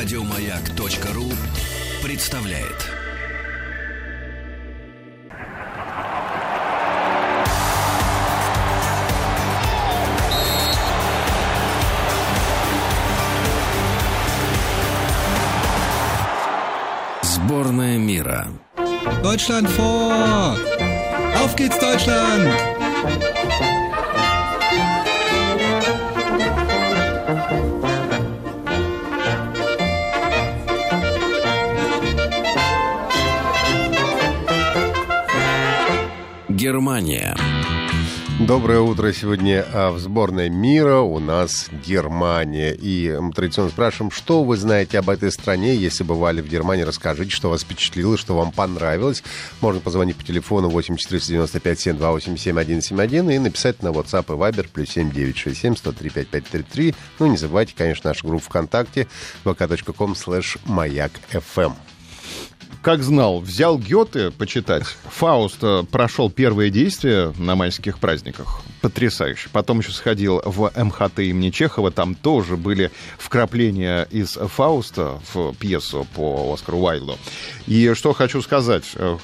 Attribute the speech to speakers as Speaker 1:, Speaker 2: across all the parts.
Speaker 1: Радиомаяк.ру представляет. Сборная мира.
Speaker 2: Deutschland vor! Auf geht's, Deutschland!
Speaker 1: Германия.
Speaker 3: Доброе утро. Сегодня а, в сборной мира у нас Германия. И мы традиционно спрашиваем, что вы знаете об этой стране. Если бывали в Германии, расскажите, что вас впечатлило, что вам понравилось. Можно позвонить по телефону 8495 728 7171 и написать на WhatsApp и Viber плюс 7967 103 5533. Ну, не забывайте, конечно, нашу группу ВКонтакте vk.com slash маяк FM
Speaker 4: как знал, взял Гёте почитать. Фауст э, прошел первое действие на майских праздниках. Потрясающе. Потом еще сходил в МХТ имени Чехова. Там тоже были вкрапления из Фауста в пьесу по Оскару Уайлду. И что хочу сказать. Э,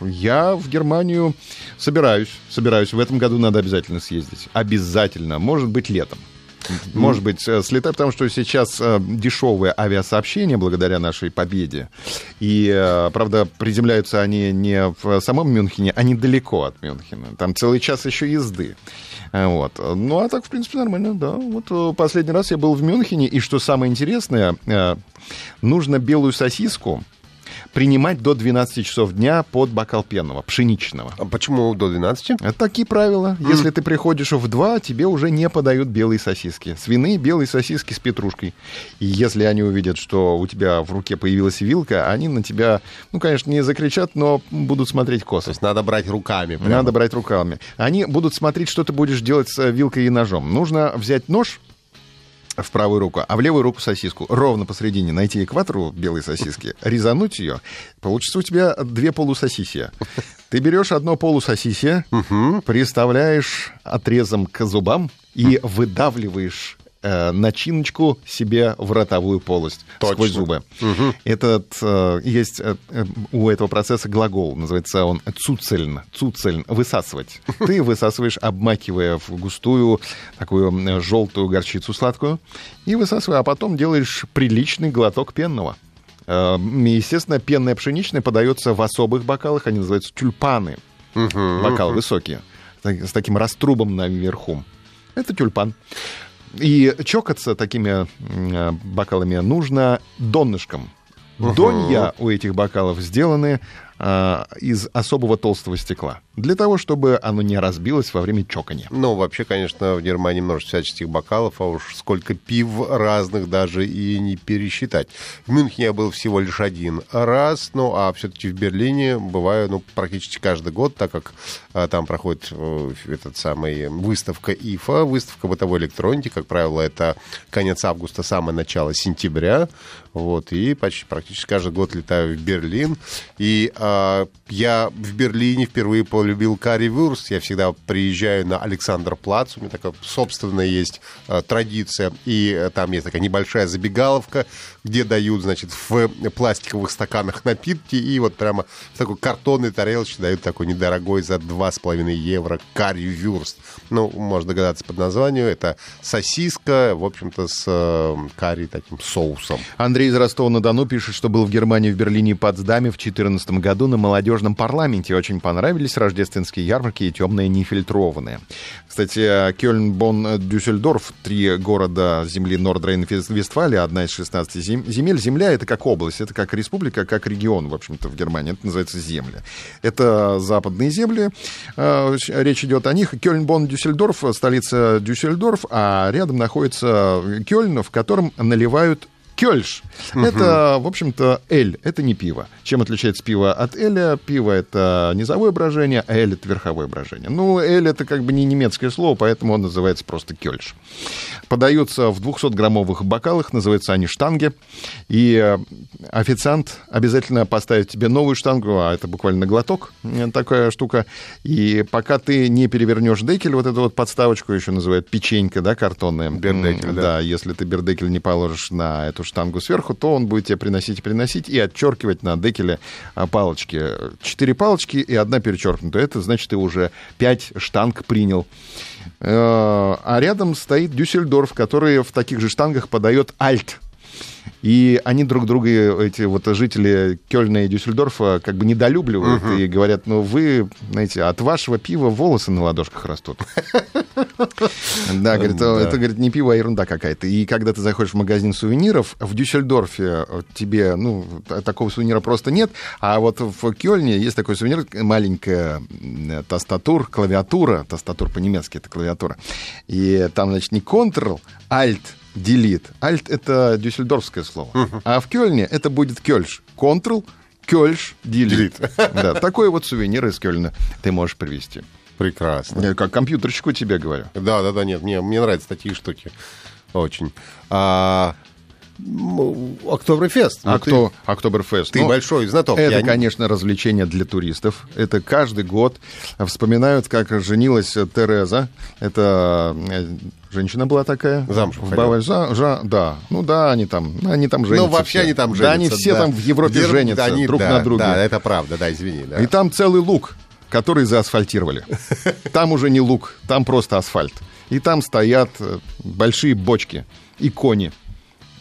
Speaker 4: я в Германию собираюсь. Собираюсь. В этом году надо обязательно съездить. Обязательно. Может быть, летом. Может быть, э, слетай, потому что сейчас э, дешевые авиасообщения благодаря нашей победе. И, э, правда, приземляются они не в самом Мюнхене, а недалеко от Мюнхена. Там целый час еще езды. Вот. Ну, а так, в принципе, нормально, да. Вот последний раз я был в Мюнхене, и что самое интересное, нужно белую сосиску принимать до 12 часов дня под бокал пенного, пшеничного.
Speaker 3: А почему до 12?
Speaker 4: Это такие правила. Mm. Если ты приходишь в 2, тебе уже не подают белые сосиски. Свиные белые сосиски с петрушкой. И если они увидят, что у тебя в руке появилась вилка, они на тебя, ну, конечно, не закричат, но будут смотреть косо.
Speaker 3: То есть надо брать руками.
Speaker 4: Прямо. Надо брать руками. Они будут смотреть, что ты будешь делать с вилкой и ножом. Нужно взять нож, в правую руку, а в левую руку сосиску. Ровно посередине найти экватору белой сосиски, резануть ее. Получится у тебя две полусосисия. Ты берешь одно полусосисие, приставляешь отрезом к зубам и выдавливаешь э, начиночку себе в ротовую полость Точно. сквозь зубы. Угу. Этот, э, есть э, у этого процесса глагол, называется он цуцельн, цуцельн, высасывать. Ты высасываешь, обмакивая в густую такую желтую горчицу сладкую, и высасывая, а потом делаешь приличный глоток пенного. Э, естественно, пенное пшеничное подается в особых бокалах, они называются тюльпаны. Угу, Бокалы угу. высокие, с таким раструбом наверху. Это тюльпан. И чокаться такими э, бокалами нужно донышком. Донья у этих бокалов сделаны э, из особого толстого стекла для того, чтобы оно не разбилось во время чокания.
Speaker 3: Ну, вообще, конечно, в Германии множество всяческих бокалов, а уж сколько пив разных даже и не пересчитать. В Мюнхене я был всего лишь один раз, ну, а все-таки в Берлине бываю, ну, практически каждый год, так как а, там проходит э, этот самый выставка ИФА, выставка бытовой электроники, как правило, это конец августа, самое начало сентября, вот, и почти практически каждый год летаю в Берлин, и а, я в Берлине впервые по любил карри-вюрст. Я всегда приезжаю на Александр Плац. У меня такая собственная есть э, традиция. И э, там есть такая небольшая забегаловка, где дают, значит, в пластиковых стаканах напитки. И вот прямо в такой картонной тарелочке дают такой недорогой за 2,5 евро карри-вюрст. Ну, можно догадаться под названием. Это сосиска, в общем-то, с э, карри таким соусом.
Speaker 4: Андрей из Ростова-на-Дону пишет, что был в Германии, в Берлине и Потсдаме в 2014 году на молодежном парламенте. Очень понравились рождественские ярмарки и темные нефильтрованные. Кстати, Кёльн, Бонн, Дюссельдорф, три города земли Нордрейн-Вестфалия, одна из 16 земель. Земля — это как область, это как республика, как регион, в общем-то, в Германии. Это называется земли. Это западные земли. А, речь идет о них. Кёльн, Бонн, Дюссельдорф, столица Дюссельдорф, а рядом находится Кёльн, в котором наливают Кёльш. Угу. Это, в общем-то, эль. Это не пиво. Чем отличается пиво от эля? Пиво — это низовое брожение, а эль — это верховое брожение. Ну, эль — это как бы не немецкое слово, поэтому он называется просто кёльш. Подаются в 200-граммовых бокалах, называются они штанги. И э, официант обязательно поставит тебе новую штангу, а это буквально глоток, э, такая штука. И пока ты не перевернешь декель, вот эту вот подставочку еще называют печенька, да, картонная.
Speaker 3: Бердекель, да.
Speaker 4: Да, если ты бердекель не положишь на эту штангу сверху, то он будет тебе приносить и приносить и отчеркивать на декеле а, палочки. Четыре палочки и одна перечеркнутая. Это значит, ты уже пять штанг принял. Э, А рядом стоит Дюссельдорф, который в таких же штангах подает альт. И они друг друга, эти вот жители Кёльна и Дюссельдорфа, как бы недолюбливают и говорят, ну вы, знаете, от вашего пива волосы на ладошках растут. Да, говорит, это, говорит, не пиво, а ерунда какая-то. И когда ты заходишь в магазин сувениров, в Дюссельдорфе тебе, ну, такого сувенира просто нет, а вот в Кёльне есть такой сувенир, маленькая м, тастатур, клавиатура, тастатур по-немецки это клавиатура. И там, значит, не Ctrl, Alt, Delete. Alt — это дюссельдорфское слово. А в Кёльне это будет Кёльш. Ctrl, Кёльш, Delete. Да, такой вот сувенир из Кёльна ты можешь привезти.
Speaker 3: Прекрасно.
Speaker 4: Я как компьютерщику тебе говорю.
Speaker 3: Да, да, да, нет, мне, мне нравятся такие штуки. Очень. А, Октоберфест. Ну, ты-
Speaker 4: Окто- Октоберфест.
Speaker 3: Ты
Speaker 4: Ну,
Speaker 3: большой знаток.
Speaker 4: Это,
Speaker 3: Я не-
Speaker 4: конечно, развлечение для туристов. Это каждый год вспоминают, как женилась Тереза. Это э, женщина была такая.
Speaker 3: Замуж выходила.
Speaker 4: За- жа- да. Ну да, они там, они там женятся.
Speaker 3: Ну, вообще
Speaker 4: все.
Speaker 3: они там женятся.
Speaker 4: Да, они все там в Европе
Speaker 3: Гер-
Speaker 4: женятся
Speaker 3: они-
Speaker 4: друг
Speaker 3: да,
Speaker 4: на друге.
Speaker 3: Да, это правда, да, извини. да.
Speaker 4: И там целый луг, который заасфальтировали. Там уже не луг, там просто асфальт. И там стоят э, большие бочки и кони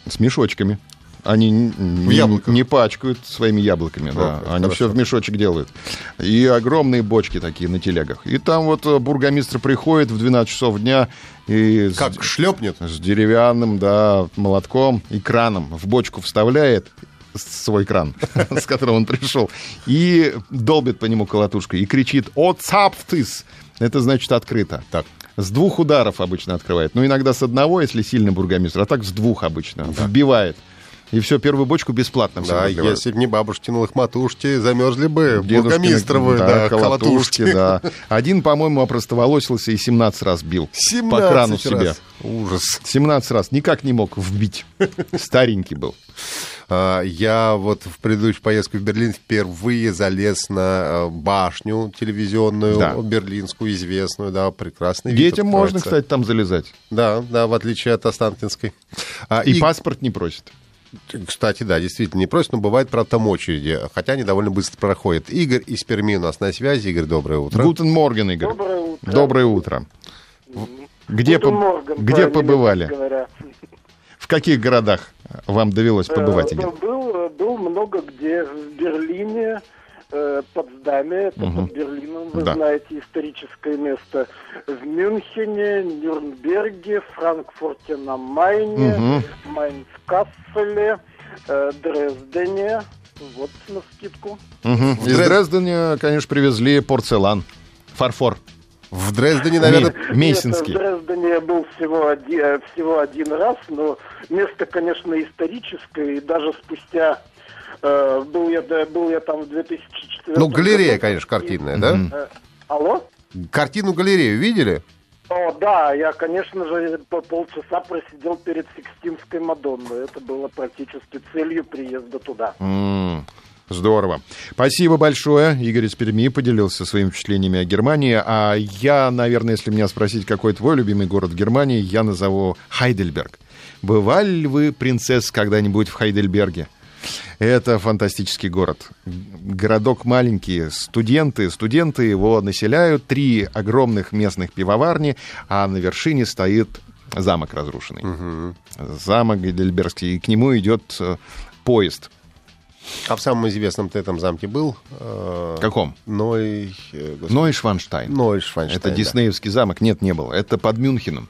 Speaker 4: с мешочками. Они н- не, пачкают своими яблоками, да.
Speaker 3: как
Speaker 4: Они
Speaker 3: хорошо.
Speaker 4: все в мешочек делают. И огромные бочки такие на телегах. И там вот э, бургомистр приходит в 12 часов дня и с-
Speaker 3: Как шлепнет?
Speaker 4: с деревянным, да, молотком и краном в бочку вставляет свой кран, с которым он пришел, и долбит по нему колотушкой, и кричит «О, цапфтыс!» Это значит открыто.
Speaker 3: Так.
Speaker 4: С двух ударов обычно открывает. Ну, иногда с одного, если сильный бургомистр, а так с двух обычно. Вбивает. И все, первую бочку бесплатно
Speaker 3: Да, если бы не бабушкиных матушки, замерзли бы
Speaker 4: Дедушкины,
Speaker 3: бургомистровы, да,
Speaker 4: колотушки, да. Один, по-моему, опростоволосился и 17 раз бил.
Speaker 3: 17
Speaker 4: По крану
Speaker 3: раз.
Speaker 4: себе.
Speaker 3: Ужас.
Speaker 4: 17 раз. Никак не мог вбить. Старенький был.
Speaker 3: А, Я вот в предыдущую поездку в Берлин впервые залез на э, башню телевизионную,
Speaker 4: Да.
Speaker 3: берлинскую, известную, да, прекрасный вид
Speaker 4: Детям можно, кстати, там залезать.
Speaker 3: Да, да, в отличие от Останкинской. А,
Speaker 4: И, паспорт не просит.
Speaker 3: Кстати, да, действительно не просит, но бывает, правда, там очереди, хотя они довольно быстро проходят. Игорь из Перми у нас на связи. Игорь, доброе утро.
Speaker 4: Guten Morgen, Игорь.
Speaker 5: Доброе утро.
Speaker 4: Доброе утро. Где,
Speaker 5: Guten
Speaker 4: поб-
Speaker 5: Morgen,
Speaker 4: где побывали?
Speaker 5: говоря.
Speaker 4: В каких городах вам довелось побывать,
Speaker 5: Э,
Speaker 4: Игорь?
Speaker 5: Был, был много где. В Берлине, э, Потсдаме, это под Берлином, вы
Speaker 4: Да.
Speaker 5: знаете, историческое место. В Мюнхене, Нюрнберге, Франкфурте на Майне,
Speaker 4: Мгм.
Speaker 5: Майнц-Касселе, э, Дрездене. Вот на скидку.
Speaker 4: Мгм. Из
Speaker 3: Дрез-
Speaker 4: Дрездена, конечно, привезли порцелан. Фарфор.
Speaker 3: В Дрездене, наверное,
Speaker 4: Ми- Мейсинский.
Speaker 5: Нет, в Дрездене я был всего один, э, всего один раз, но место, конечно, историческое, и даже спустя был, я, да, был я там в 2004
Speaker 3: ну, галерея, конечно, картинная, да?
Speaker 5: Э, алло?
Speaker 3: Картину-галерею видели?
Speaker 5: О, да, я, конечно же, по полчаса просидел перед Сикстинской Мадонной. Это было практически целью приезда туда.
Speaker 4: Здорово. Спасибо большое. Игорь из Перми поделился своими впечатлениями о Германии. А я, наверное, если меня спросить, какой твой любимый город в Германии, я назову Хайдельберг. Бывали ли вы, принцесс, когда-нибудь в Хайдельберге? Это фантастический город. Городок маленький, студенты, студенты его населяют, три огромных местных пивоварни, а на вершине стоит замок разрушенный. Замок Гейдельбергский, и к нему идет э, поезд.
Speaker 3: А в самом известном ты этом замке был? Э,
Speaker 4: Каком?
Speaker 3: Ной... э,
Speaker 4: Ной Шванштайн.
Speaker 3: Нойшванштайн,
Speaker 4: Это
Speaker 3: да.
Speaker 4: диснеевский замок. Нет, не было. Это под Мюнхеном.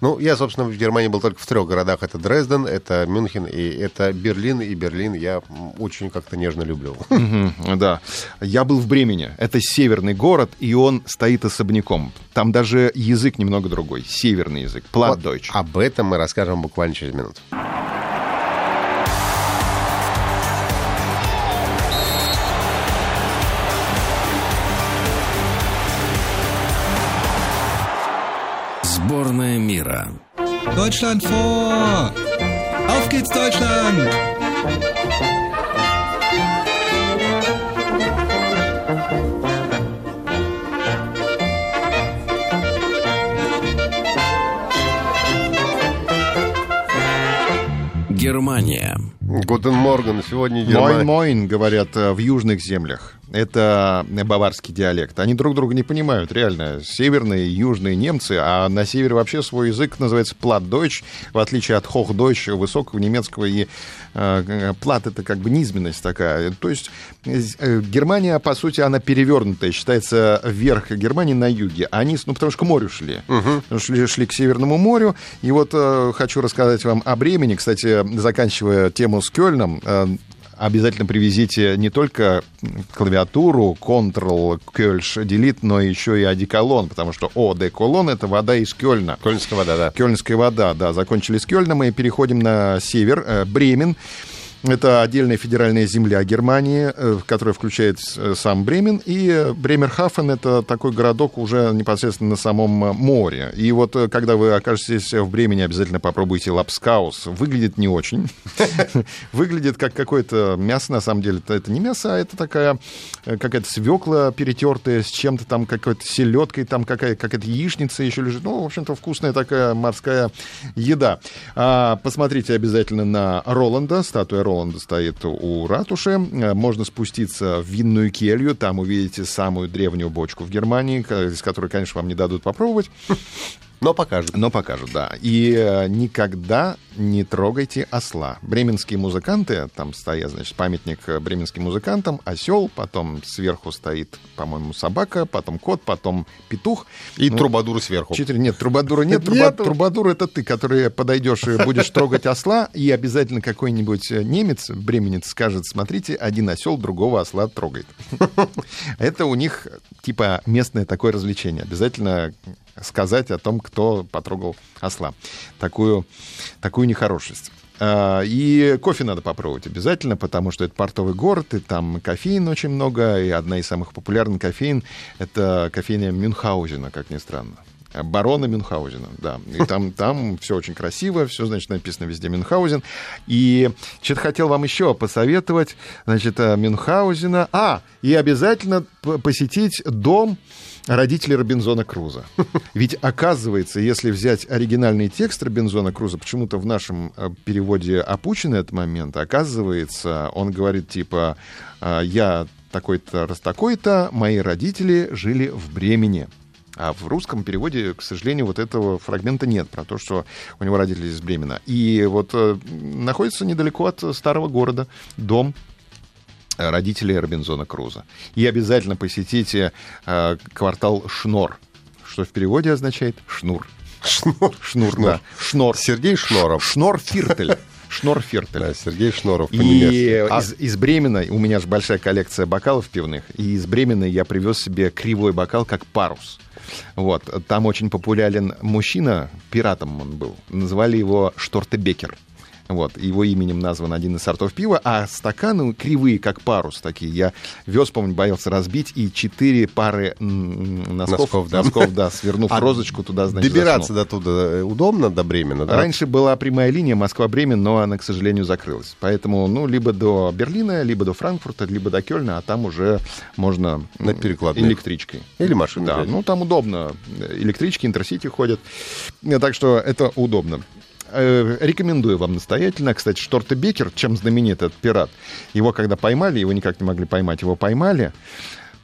Speaker 3: Ну, я, собственно, в Германии был только в трех городах. Это Дрезден, это Мюнхен и это Берлин. И Берлин я очень как-то нежно люблю.
Speaker 4: Да. Я был в Бремени. Это северный город, и он стоит особняком. Там даже язык немного другой. Северный язык.
Speaker 3: Вот
Speaker 4: Платдойч.
Speaker 3: об этом мы расскажем буквально через минуту.
Speaker 2: Deutschland vor! Auf geht's, Deutschland!
Speaker 1: Германия.
Speaker 3: Гутен Морган. Сегодня Германия.
Speaker 4: Мойн, говорят э, в южных землях. Это баварский диалект. Они друг друга не понимают, реально. Северные и южные немцы, а на севере вообще свой язык называется платдойч, в отличие от хохдойч, высокого немецкого. И э, плат — это как бы низменность такая. То есть э, Германия, по сути, она перевернутая. Считается верх Германии на юге. А они, ну, потому что к морю шли. Шли, шли к Северному морю. И вот э, хочу рассказать вам о Бремени. Кстати, заканчивая тему с Кёльном, э, обязательно привезите не только клавиатуру Ctrl, Кёльш, Delete, но еще и одеколон, потому что О, деколон — это вода из Кёльна.
Speaker 3: Кольнская вода, да.
Speaker 4: Кёльнская вода, да, закончили с Кёльном и переходим на север, э, Бремен. Это отдельная федеральная земля Германии, э, которая включает э, сам Бремен. И э, Бремерхафен — это такой городок уже непосредственно на самом море. И вот когда вы окажетесь в Бремени, обязательно попробуйте лапскаус. Выглядит не очень. Выглядит как какое-то мясо, на самом деле. Это не мясо, а это такая какая-то свекла перетертая с чем-то там, какой-то селедкой, там какая- какая-то яичница еще лежит. Ну, в общем-то, вкусная такая морская еда. А, посмотрите обязательно на Роланда. Статуя Роланда стоит у ратуши. Э, Можно спуститься в винную келью. Там увидите самую древнюю бочку в Германии, из которой, конечно, вам не дадут попробовать.
Speaker 3: Но покажет.
Speaker 4: Но покажут, да. И э, никогда не трогайте осла. Бременские музыканты, там стоят, значит, памятник э, бременским музыкантам, осел, потом сверху стоит, по-моему, собака, потом кот, потом петух.
Speaker 3: И
Speaker 4: Ну,
Speaker 3: трубадур сверху.
Speaker 4: Четыре. Нет, трубадура нет. Труба- трубадур это ты, который подойдешь и будешь трогать осла, и обязательно какой-нибудь э, немец, бременец, скажет, смотрите, один осел другого осла трогает. Это у них типа местное такое развлечение. Обязательно сказать о том, кто потрогал осла. Такую, такую нехорошесть. А, И кофе надо попробовать обязательно, потому что это портовый город, и там кофеин очень много, и одна из самых популярных кофеин — это кофейня Мюнхгаузена, как ни странно. Барона Мюнхгаузена, да. И там, там все очень красиво, все, значит, написано везде Мюнхгаузен. И что-то хотел вам еще посоветовать, значит, э, Мюнхгаузена. А, и обязательно посетить дом родителей Робинзона Круза. Ведь оказывается, если взять оригинальный текст Робинзона Круза, почему-то в нашем э, переводе опущен этот момент, оказывается, он говорит типа э, «Я такой-то, раз такой-то, мои родители жили в Бремени». А в русском переводе, к сожалению, вот этого фрагмента нет про то, что у него родители из Бремена. И вот э, находится недалеко от старого города дом родителей Робинзона Круза. И обязательно посетите э, квартал Шнор, что в переводе означает шнур.
Speaker 3: Шнур.
Speaker 4: Шнур, да. Шнор.
Speaker 3: Сергей Шноров.
Speaker 4: Шнор Фиртель. Шнор Фиртель.
Speaker 3: Да, Сергей Шноров
Speaker 4: И.
Speaker 3: А,
Speaker 4: из, из Бремена, у меня же большая коллекция бокалов пивных, и из Бремена я привез себе кривой бокал, как парус. Вот, там очень популярен мужчина, пиратом он был, называли его Штортебекер. Вот, его именем назван один из сортов пива, а стаканы кривые, как парус такие. Я вез, помню, боялся разбить, и четыре пары носков,
Speaker 3: Носков, да.
Speaker 4: носков, да, свернув
Speaker 3: А
Speaker 4: розочку туда, значит,
Speaker 3: Добираться
Speaker 4: заснул.
Speaker 3: до туда э, удобно, до Бремена, да?
Speaker 4: Раньше была прямая линия Москва-Бремен, но она, к сожалению, закрылась. Поэтому, ну, либо до Берлина, либо до Франкфурта, либо до Кёльна, а там уже можно
Speaker 3: На перекладных.
Speaker 4: электричкой.
Speaker 3: Или машиной.
Speaker 4: Да,
Speaker 3: взять.
Speaker 4: ну там удобно. Электрички, интерсити ходят. Так что это удобно. Э, Рекомендую вам настоятельно. Кстати, Шторте Бекер, чем знаменит этот пират? Его когда поймали, его никак не могли поймать, его поймали,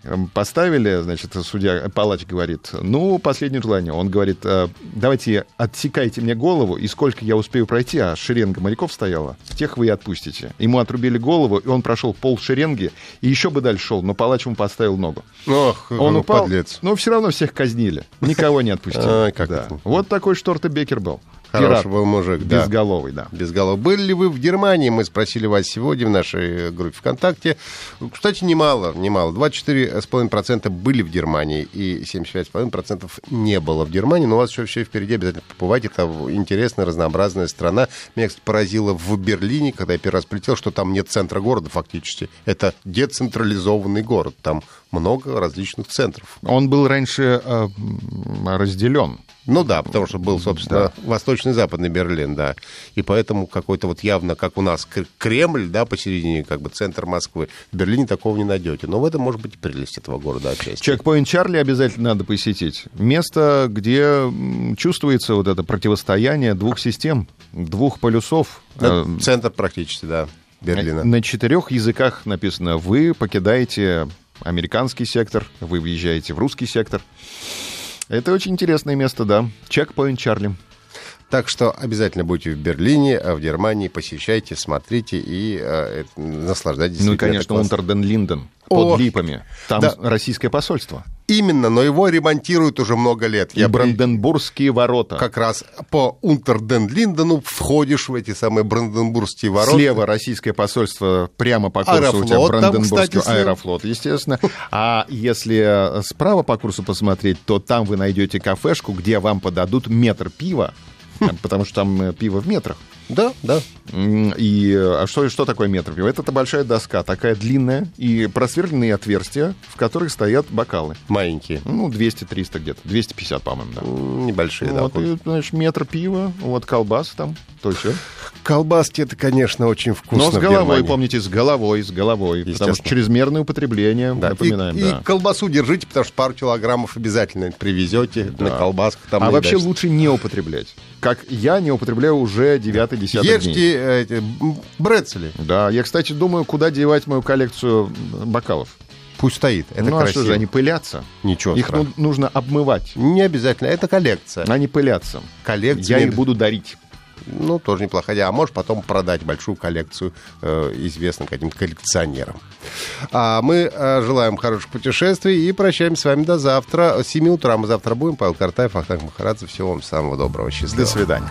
Speaker 4: эм, поставили, значит, судья, палач говорит, ну, последнее желание. Он говорит, «Э, давайте отсекайте мне голову, и сколько я успею пройти, а шеренга моряков стояла, тех вы и отпустите. Ему отрубили голову, и он прошел пол шеренги, и еще бы дальше шел, но палач ему поставил ногу.
Speaker 3: Ох,
Speaker 4: Он
Speaker 3: ну,
Speaker 4: упал,
Speaker 3: подлец.
Speaker 4: но все равно всех казнили. Никого не отпустили. Вот такой Шторте Бекер был.
Speaker 3: Хороший
Speaker 4: Пират.
Speaker 3: был мужик, да.
Speaker 4: Безголовый, да.
Speaker 3: Без голов. Были ли вы в Германии? Мы спросили вас сегодня в нашей группе ВКонтакте. Кстати, немало, немало. 24,5% были в Германии и 75,5% не было в Германии. Но у вас еще все впереди. Обязательно побывайте. Это интересная, разнообразная страна. Меня, кстати, поразило в Берлине, когда я первый раз прилетел, что там нет центра города фактически. Это децентрализованный город. Там много различных центров.
Speaker 4: Он был раньше э, разделен.
Speaker 3: Ну да, потому что был, собственно, восточный и западный Берлин, да. И поэтому какой-то вот явно, как у нас Кремль, да, посередине, как бы центр Москвы. В Берлине такого не найдете. Но в этом может быть и прелесть этого города отчасти.
Speaker 4: Чекпоинт Чарли обязательно надо посетить. Место, где чувствуется вот это противостояние двух систем, двух полюсов.
Speaker 3: Это
Speaker 4: Э,
Speaker 3: центр практически, да, Берлина.
Speaker 4: На четырех языках написано. Вы покидаете американский сектор, вы въезжаете в русский сектор. Это очень интересное место, да. Чекпоинт Чарли.
Speaker 3: Так что обязательно будьте в Берлине, а в Германии, посещайте, смотрите и э, наслаждайтесь.
Speaker 4: Ну и, конечно. Унтерден Линден
Speaker 3: О,
Speaker 4: под Липами. Там
Speaker 3: да.
Speaker 4: российское посольство.
Speaker 3: Именно, но его ремонтируют уже много лет. Я при-
Speaker 4: Бранденбургские ворота.
Speaker 3: как раз по Унтерден-Линдену входишь в эти самые Бранденбургские ворота.
Speaker 4: Слева российское посольство, прямо по курсу у тебя
Speaker 3: Аэрофлот там,
Speaker 4: Бранденбургский
Speaker 3: слева.
Speaker 4: аэрофлот, естественно. А если справа по курсу посмотреть, то там вы найдете кафешку, где вам подадут метр пива, потому что там э, пиво в метрах.
Speaker 3: Да, да.
Speaker 4: И а что, что такое метр пива? Это, большая доска, такая длинная, и просверленные отверстия, в которых стоят бокалы.
Speaker 3: Маленькие.
Speaker 4: Ну, 200-300 где-то, 250, по-моему, да.
Speaker 3: Небольшие, да.
Speaker 4: Вот, и, значит, метр пива, вот колбасы там, то все.
Speaker 3: Колбаски это, конечно, очень вкусно.
Speaker 4: Но с головой, помните, с головой, с головой. Потому что чрезмерное употребление,
Speaker 3: Да.
Speaker 4: напоминаем,
Speaker 3: и,
Speaker 4: да.
Speaker 3: и колбасу держите, потому что пару килограммов обязательно привезете на колбасках. Там
Speaker 4: а вообще
Speaker 3: наедаешься.
Speaker 4: лучше не употреблять. Как я не употребляю уже 9-10 дней.
Speaker 3: Ешьте э, эти, брецели.
Speaker 4: Да, я, кстати, думаю, куда девать мою коллекцию бокалов.
Speaker 3: Пусть стоит. Это
Speaker 4: ну, а
Speaker 3: красиво.
Speaker 4: что же, они пылятся.
Speaker 3: Ничего
Speaker 4: Их
Speaker 3: страшного.
Speaker 4: ну- нужно обмывать.
Speaker 3: Не обязательно. Это коллекция.
Speaker 4: Они пылятся.
Speaker 3: Коллекция.
Speaker 4: Я их буду дарить.
Speaker 3: Ну, тоже неплохо. А можешь потом продать большую коллекцию э, известным каким-то коллекционерам. А мы э, желаем хороших путешествий и прощаемся с вами до завтра. С 7 утра мы завтра будем. Павел Картаев, Ахтанг Махарадзе. Всего вам самого доброго. Счастливо.
Speaker 4: До свидания.